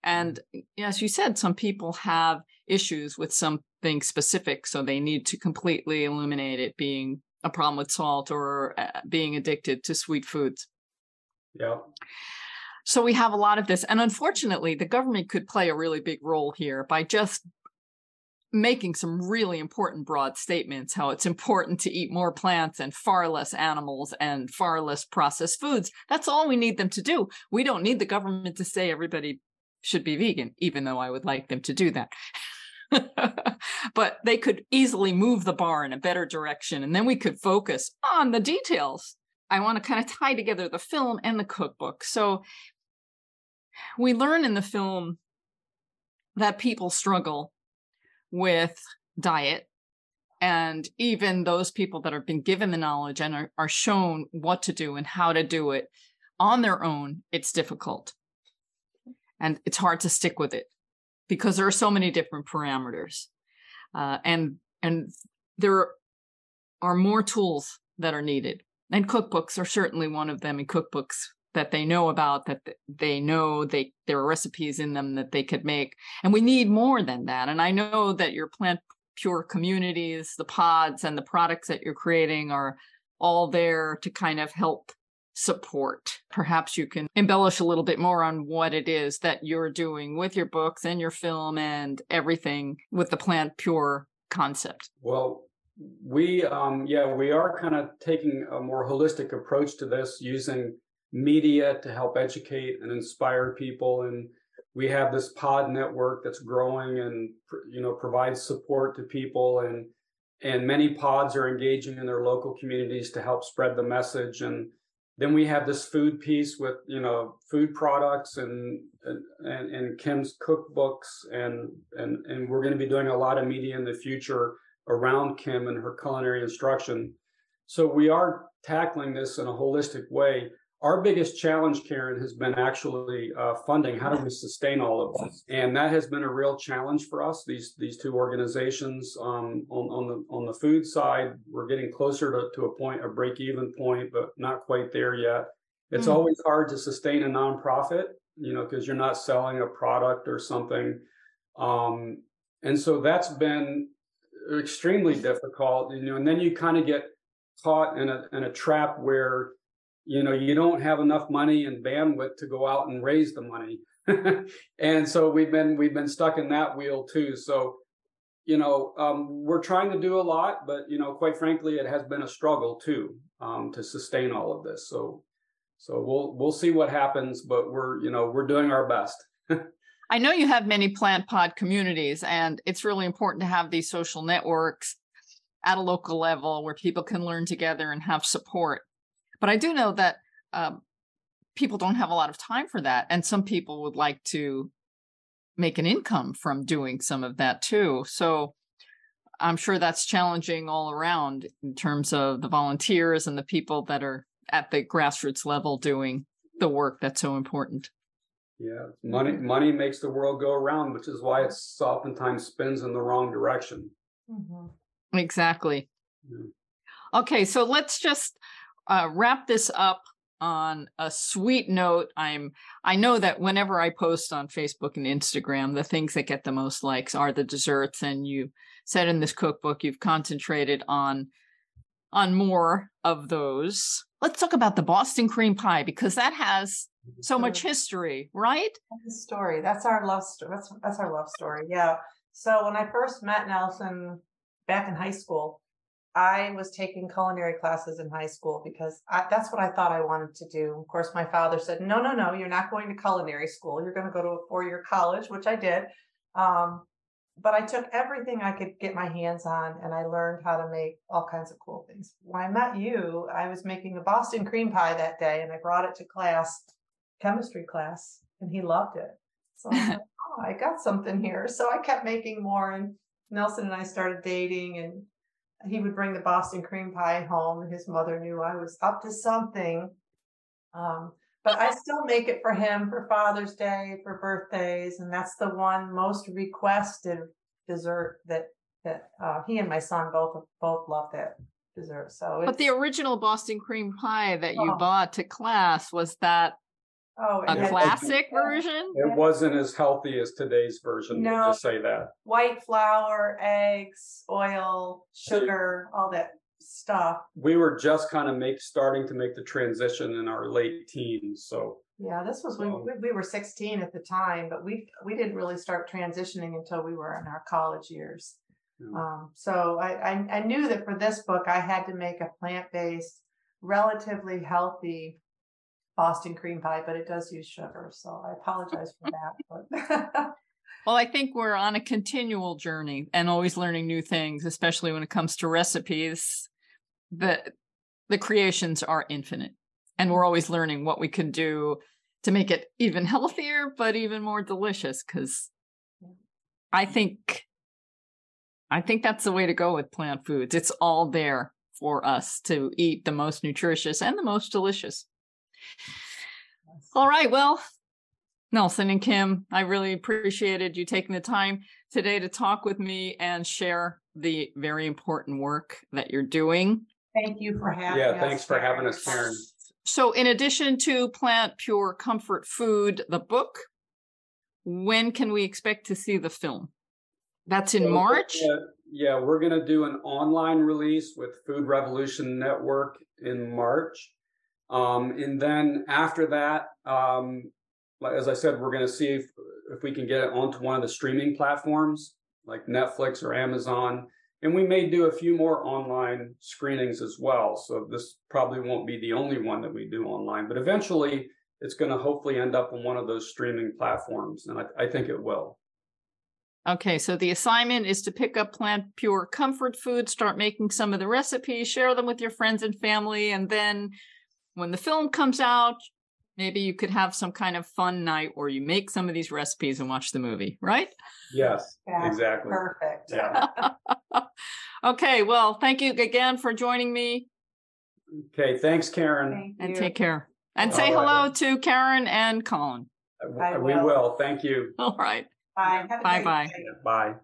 And as you said, some people have issues with something specific, so they need to completely eliminate it being a problem with salt or uh, being addicted to sweet foods. Yeah. So we have a lot of this. And unfortunately, the government could play a really big role here by just making some really important broad statements how it's important to eat more plants and far less animals and far less processed foods. That's all we need them to do. We don't need the government to say everybody should be vegan, even though I would like them to do that. but they could easily move the bar in a better direction, and then we could focus on the details. I want to kind of tie together the film and the cookbook. So we learn in the film that people struggle with diet and even those people that have been given the knowledge and are, are shown what to do and how to do it on their own it's difficult and it's hard to stick with it because there are so many different parameters. Uh, and and there are more tools that are needed. And cookbooks are certainly one of them and cookbooks that they know about that they know they there are recipes in them that they could make. And we need more than that. And i know that your plant pure communities the pods and the products that you're creating are all there to kind of help support. Perhaps you can embellish a little bit more on what it is that you're doing with your books and your film and everything with the plant pure concept. Well, we um yeah, we are kind of taking a more holistic approach to this using media to help educate and inspire people and we have this pod network that's growing and you know provides support to people and and many pods are engaging in their local communities to help spread the message and then we have this food piece with you know food products and and, and Kim's cookbooks and and and we're going to be doing a lot of media in the future around Kim and her culinary instruction. So we are tackling this in a holistic way our biggest challenge, Caryn, has been actually uh, funding. How do we sustain all of this? And that has been a real challenge for us. These these two organizations um, on on the on the food side, we're getting closer to, to a point, a break even point, but not quite there yet. It's mm. always hard to sustain a nonprofit, you know, because you're not selling a product or something. Um, and so that's been extremely difficult, you know. And then you kind of get caught in a in a trap where you know you don't have enough money and bandwidth to go out and raise the money. And so we've been we've been stuck in that wheel too. So you know um, we're trying to do a lot but you know quite frankly it has been a struggle too um, to sustain all of this. So so we'll we'll see what happens but we're you know we're doing our best. I know you have many plant pod communities and it's really important to have these social networks at a local level where people can learn together and have support but I do know that um, people don't have a lot of time for that. And some people would like to make an income from doing some of that too. So I'm sure that's challenging all around in terms of the volunteers and the people that are at the grassroots level doing the work that's so important. Yeah, money money makes the world go around, which is why it oftentimes spins in the wrong direction. Mm-hmm. Exactly. Yeah. Okay, so let's just uh, wrap this up on a sweet note. I'm i know that whenever i post on facebook and instagram the things that get the most likes are the desserts and you said in this cookbook you've concentrated on on more of those. Let's talk about the boston cream pie because that has so much history right? Story. That's our love story that's, that's our love story yeah. So when i first met nelson back in high school I was taking culinary classes in high school because I, that's what I thought I wanted to do. Of course, my father said, "No, no, no, you're not going to culinary school. You're going to go to a four-year college," which I did. Um, but I took everything I could get my hands on, and I learned how to make all kinds of cool things. When I met you, I was making a Boston cream pie that day, and I brought it to class, chemistry class, and he loved it. So I, like, oh, I got something here. So I kept making more, and Nelson and I started dating, and he would bring the Boston cream pie home, and his mother knew I was up to something. Um, but I still make it for him for Father's Day, for birthdays, and that's the one most requested dessert that that uh, he and my son both both love that dessert. So, but the original Boston cream pie that you oh. bought to class was that Oh, a classic version. It wasn't as healthy as today's version. No, to say that white flour, eggs, oil, sugar, all that stuff. We were just kind of make starting to make the transition in our late teens, so. Yeah, this was when um, we, we were 16 at the time, but we we didn't really start transitioning until we were in our college years. Yeah. Um, so I, I I knew that for this book I had to make a plant based, relatively healthy Boston cream pie, but it does use sugar. So I apologize for that. But well, I think we're on a continual journey and always learning new things, especially when it comes to recipes. The the creations are infinite. And we're always learning what we can do to make it even healthier, but even more delicious. Cause I think I think that's the way to go with plant foods. It's all there for us to eat the most nutritious and the most delicious. All right. Well, Nelson and Kim, I really appreciated you taking the time today to talk with me and share the very important work that you're doing. Thank you for having yeah, us. Yeah, thanks for having us, Caryn. So, in addition to Plant Pure Comfort Food, the book, when can we expect to see the film? That's in March? Yeah, yeah we're going to do an online release with Food Revolution Network in March. Um, and then after that, um, as I said, we're going to see if, if we can get it onto one of the streaming platforms like Netflix or Amazon. And we may do a few more online screenings as well. So this probably won't be the only one that we do online, but eventually it's going to hopefully end up on one of those streaming platforms. And I, I think it will. Okay, so the assignment is to pick up plant pure comfort food, start making some of the recipes, share them with your friends and family, and then when the film comes out, maybe you could have some kind of fun night where you make some of these recipes and watch the movie, right? Yes, yeah, exactly. Perfect. Yeah. okay, well, thank you again for joining me. Okay, thanks, Caryn. Thank and take care. And All say right. hello to Karen and Colin. I, we will. Thank you. All right. Bye. Bye bye. Bye.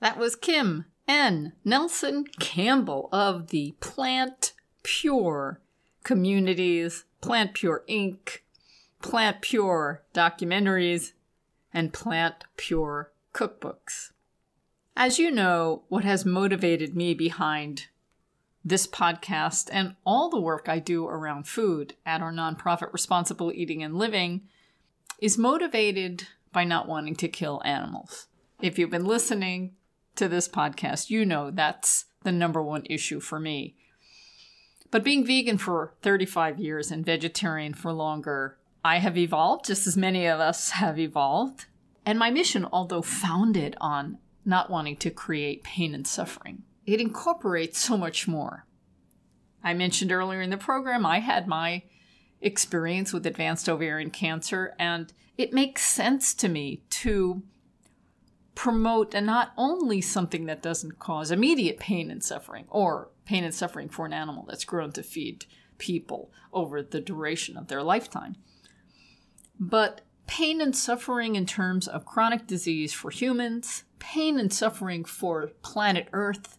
That was Kim N. Nelson Campbell of the Plant Pure Communities, Plant Pure Inc., Plant Pure documentaries, and Plant Pure cookbooks. As you know, what has motivated me behind this podcast and all the work I do around food at our nonprofit Responsible Eating and Living is motivated by not wanting to kill animals. If you've been listening to this podcast, you know that's the number one issue for me. But being vegan for 35 years and vegetarian for longer, I have evolved just as many of us have evolved. And my mission, although founded on not wanting to create pain and suffering, it incorporates so much more. I mentioned earlier in the program, I had my experience with advanced ovarian cancer, and it makes sense to me to promote and not only something that doesn't cause immediate pain and suffering or pain and suffering for an animal that's grown to feed people over the duration of their lifetime, but pain and suffering in terms of chronic disease for humans, pain and suffering for planet Earth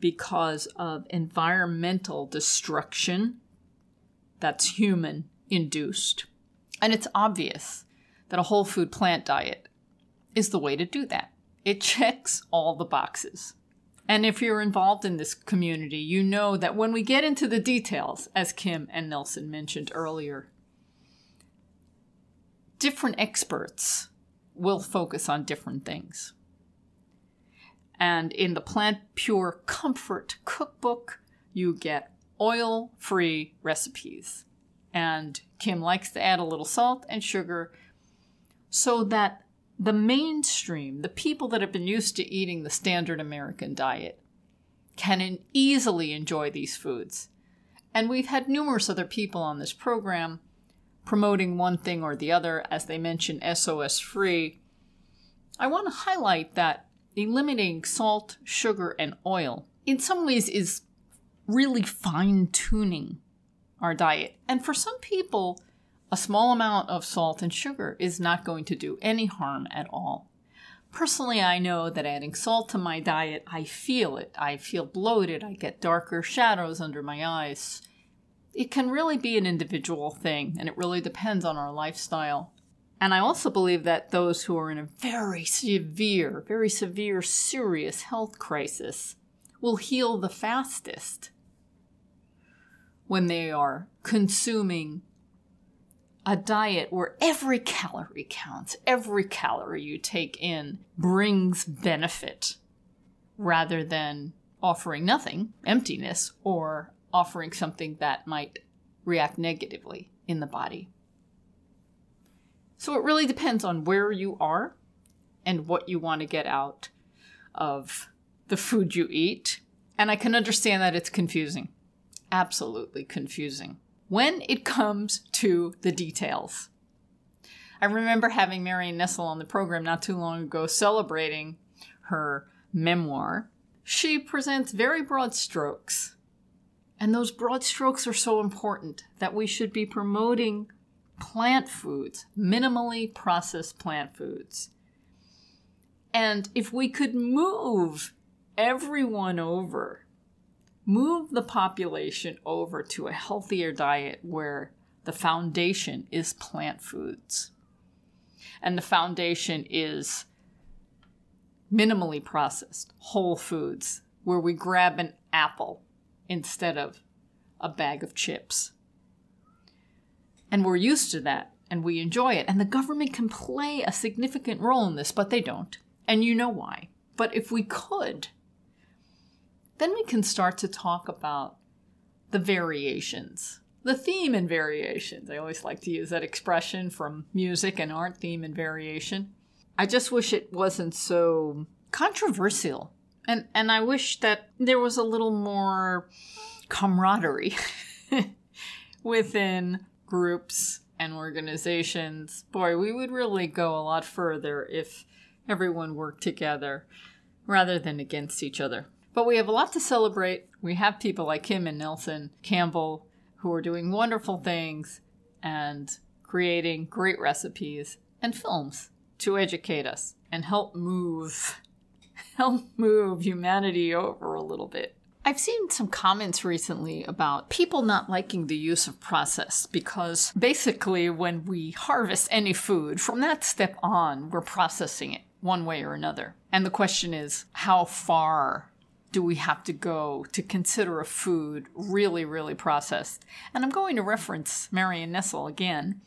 because of environmental destruction that's human induced. And it's obvious that a whole food plant diet is the way to do that. It checks all the boxes. And if you're involved in this community, you know that when we get into the details, as Kim and Nelson mentioned earlier, different experts will focus on different things. And in the Plant Pure Comfort Cookbook, you get oil free recipes. And Kim likes to add a little salt and sugar so that the mainstream, the people that have been used to eating the standard American diet, can easily enjoy these foods. And we've had numerous other people on this program promoting one thing or the other, as they mention SOS free. I want to highlight that eliminating salt, sugar, and oil in some ways is really fine tuning our diet. And for some people, a small amount of salt and sugar is not going to do any harm at all. Personally, I know that adding salt to my diet, I feel it. I feel bloated. I get darker shadows under my eyes. It can really be an individual thing, and it really depends on our lifestyle. And I also believe that those who are in a very severe, very severe, serious health crisis will heal the fastest when they are consuming a diet where every calorie counts, every calorie you take in brings benefit rather than offering nothing, emptiness, or offering something that might react negatively in the body. So it really depends on where you are and what you want to get out of the food you eat. And I can understand that it's confusing. Absolutely confusing. When it comes to the details. I remember having Marion Nestle on the program not too long ago celebrating her memoir. She presents very broad strokes. And those broad strokes are so important that we should be promoting plant foods, minimally processed plant foods. And if we could move everyone over, move the population over to a healthier diet where the foundation is plant foods. And the foundation is minimally processed, whole foods, where we grab an apple instead of a bag of chips and we're used to that and we enjoy it. And the government can play a significant role in this, but they don't. And you know why. But if we could, then we can start to talk about the variations, the theme and variations. I always like to use that expression from music and art theme and variation. I just wish it wasn't so controversial. And and I wish that there was a little more camaraderie within groups and organizations, boy, we would really go a lot further if everyone worked together rather than against each other. But we have a lot to celebrate. We have people like Kim and Nelson Campbell who are doing wonderful things and creating great recipes and films to educate us and help move help move humanity over a little bit. I've seen some comments recently about people not liking the use of process because basically, when we harvest any food, from that step on, we're processing it one way or another. And the question is, how far do we have to go to consider a food really, really processed? And I'm going to reference Marion Nestle again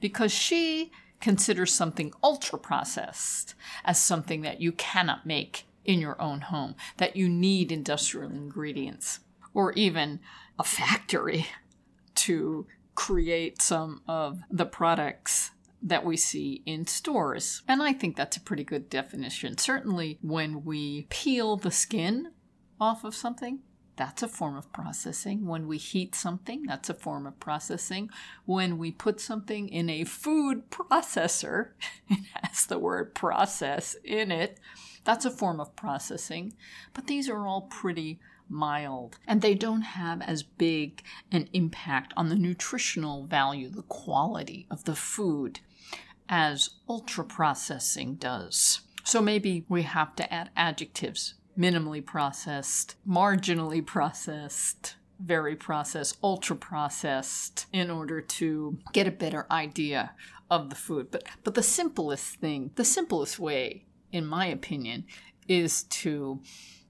because she considers something ultra processed as something that you cannot make in your own home, that you need industrial ingredients or even a factory to create some of the products that we see in stores. And I think that's a pretty good definition. Certainly, when we peel the skin off of something, that's a form of processing. When we heat something, that's a form of processing. When we put something in a food processor, it has the word process in it, that's a form of processing, but these are all pretty mild and they don't have as big an impact on the nutritional value, the quality of the food as ultra processing does. So maybe we have to add adjectives minimally processed, marginally processed, very processed, ultra processed in order to get a better idea of the food. But but the simplest thing, the simplest way in my opinion, is to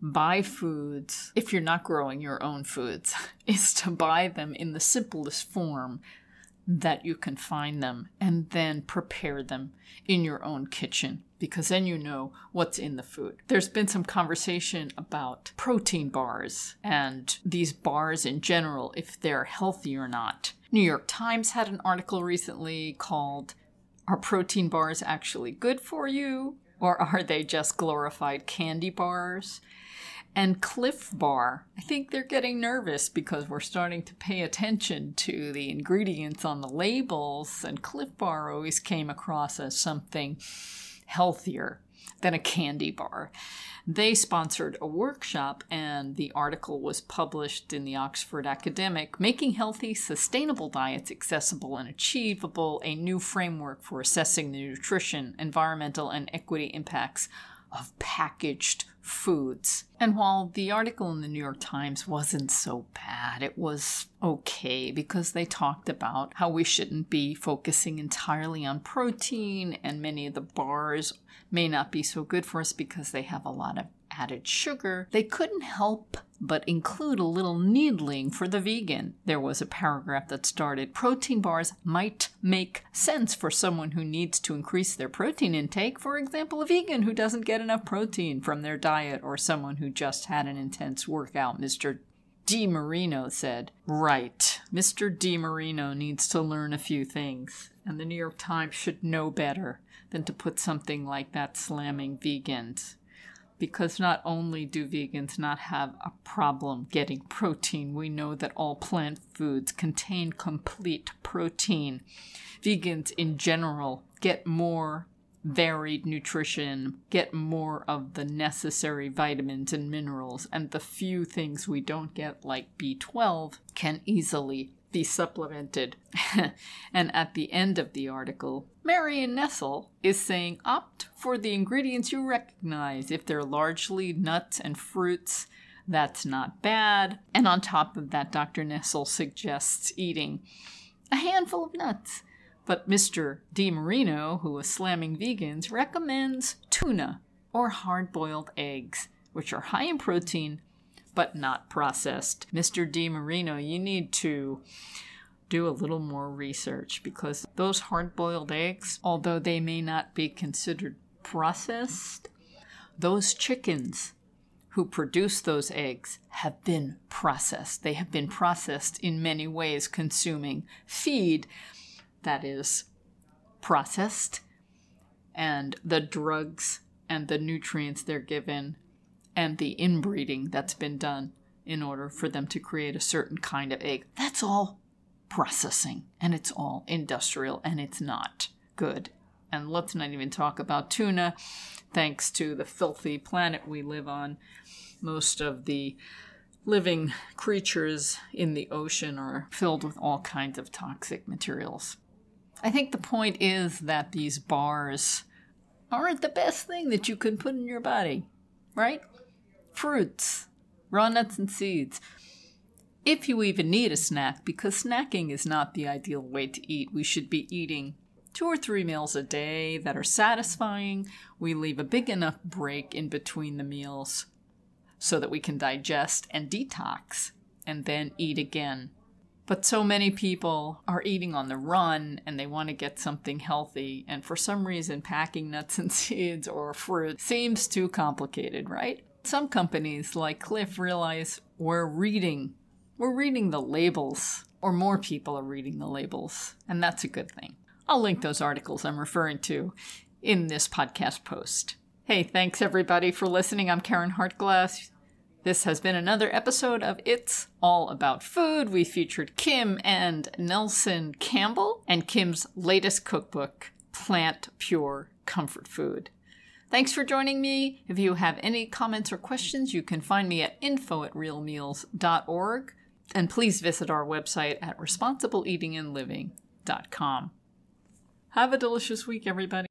buy foods, if you're not growing your own foods, is to buy them in the simplest form that you can find them and then prepare them in your own kitchen because then you know what's in the food. There's been some conversation about protein bars and these bars in general, if they're healthy or not. New York Times had an article recently called Are Protein Bars Actually Good for You? Or are they just glorified candy bars? And Clif Bar, I think they're getting nervous because we're starting to pay attention to the ingredients on the labels, and Clif Bar always came across as something healthier. than a candy bar. They sponsored a workshop, and the article was published in the Oxford Academic Making Healthy, Sustainable Diets Accessible and Achievable, a new framework for assessing the nutrition, environmental, and equity impacts of packaged foods. And while the article in the New York Times wasn't so bad, it was okay because they talked about how we shouldn't be focusing entirely on protein, and many of the bars may not be so good for us because they have a lot of added sugar. They couldn't help but include a little needling for the vegan. There was a paragraph that started Protein bars might make sense for someone who needs to increase their protein intake, for example, a vegan who doesn't get enough protein from their diet, or someone who just had an intense workout. Mr. DiMarino said, Right, Mr. DiMarino needs to learn a few things, and the New York Times should know better than to put something like that slamming vegans because not only do vegans not have a problem getting protein, we know that all plant foods contain complete protein. Vegans in general get more varied nutrition, get more of the necessary vitamins and minerals, and the few things we don't get, like B12, can easily be supplemented. and at the end of the article, Marion Nestle is saying opt for the ingredients you recognize. If they're largely nuts and fruits, that's not bad. And on top of that, Dr. Nestle suggests eating a handful of nuts. But Mr. DiMarino, who is slamming vegans, recommends tuna or hard boiled eggs, which are high in protein but not processed. Mr. DiMarino, you need to do a little more research because those hard boiled eggs, although they may not be considered processed, those chickens who produce those eggs have been processed. They have been processed in many ways, consuming feed that is processed, and the drugs and the nutrients they're given and the inbreeding that's been done in order for them to create a certain kind of egg. That's all processing and it's all industrial and it's not good. And let's not even talk about tuna. Thanks to the filthy planet we live on, most of the living creatures in the ocean are filled with all kinds of toxic materials. I think the point is that these bars aren't the best thing that you can put in your body, right? Fruits, raw nuts, and seeds. If you even need a snack, because snacking is not the ideal way to eat, we should be eating two or three meals a day that are satisfying. We leave a big enough break in between the meals so that we can digest and detox and then eat again. But so many people are eating on the run and they want to get something healthy, and for some reason, packing nuts and seeds or fruit seems too complicated, right? Some companies like Clif, realize we're reading, we're reading the labels, or more people are reading the labels, and that's a good thing. I'll link those articles I'm referring to in this podcast post. Hey, thanks everybody for listening. I'm Caryn Hartglass. This has been another episode of It's All About Food. We featured Kim and Nelson Campbell and Kim's latest cookbook, Plant Pure Comfort Food. Thanks for joining me. If you have any comments or questions, you can find me at info at realmeals.org. And please visit our website at responsibleeatingandliving.com. Have a delicious week, everybody.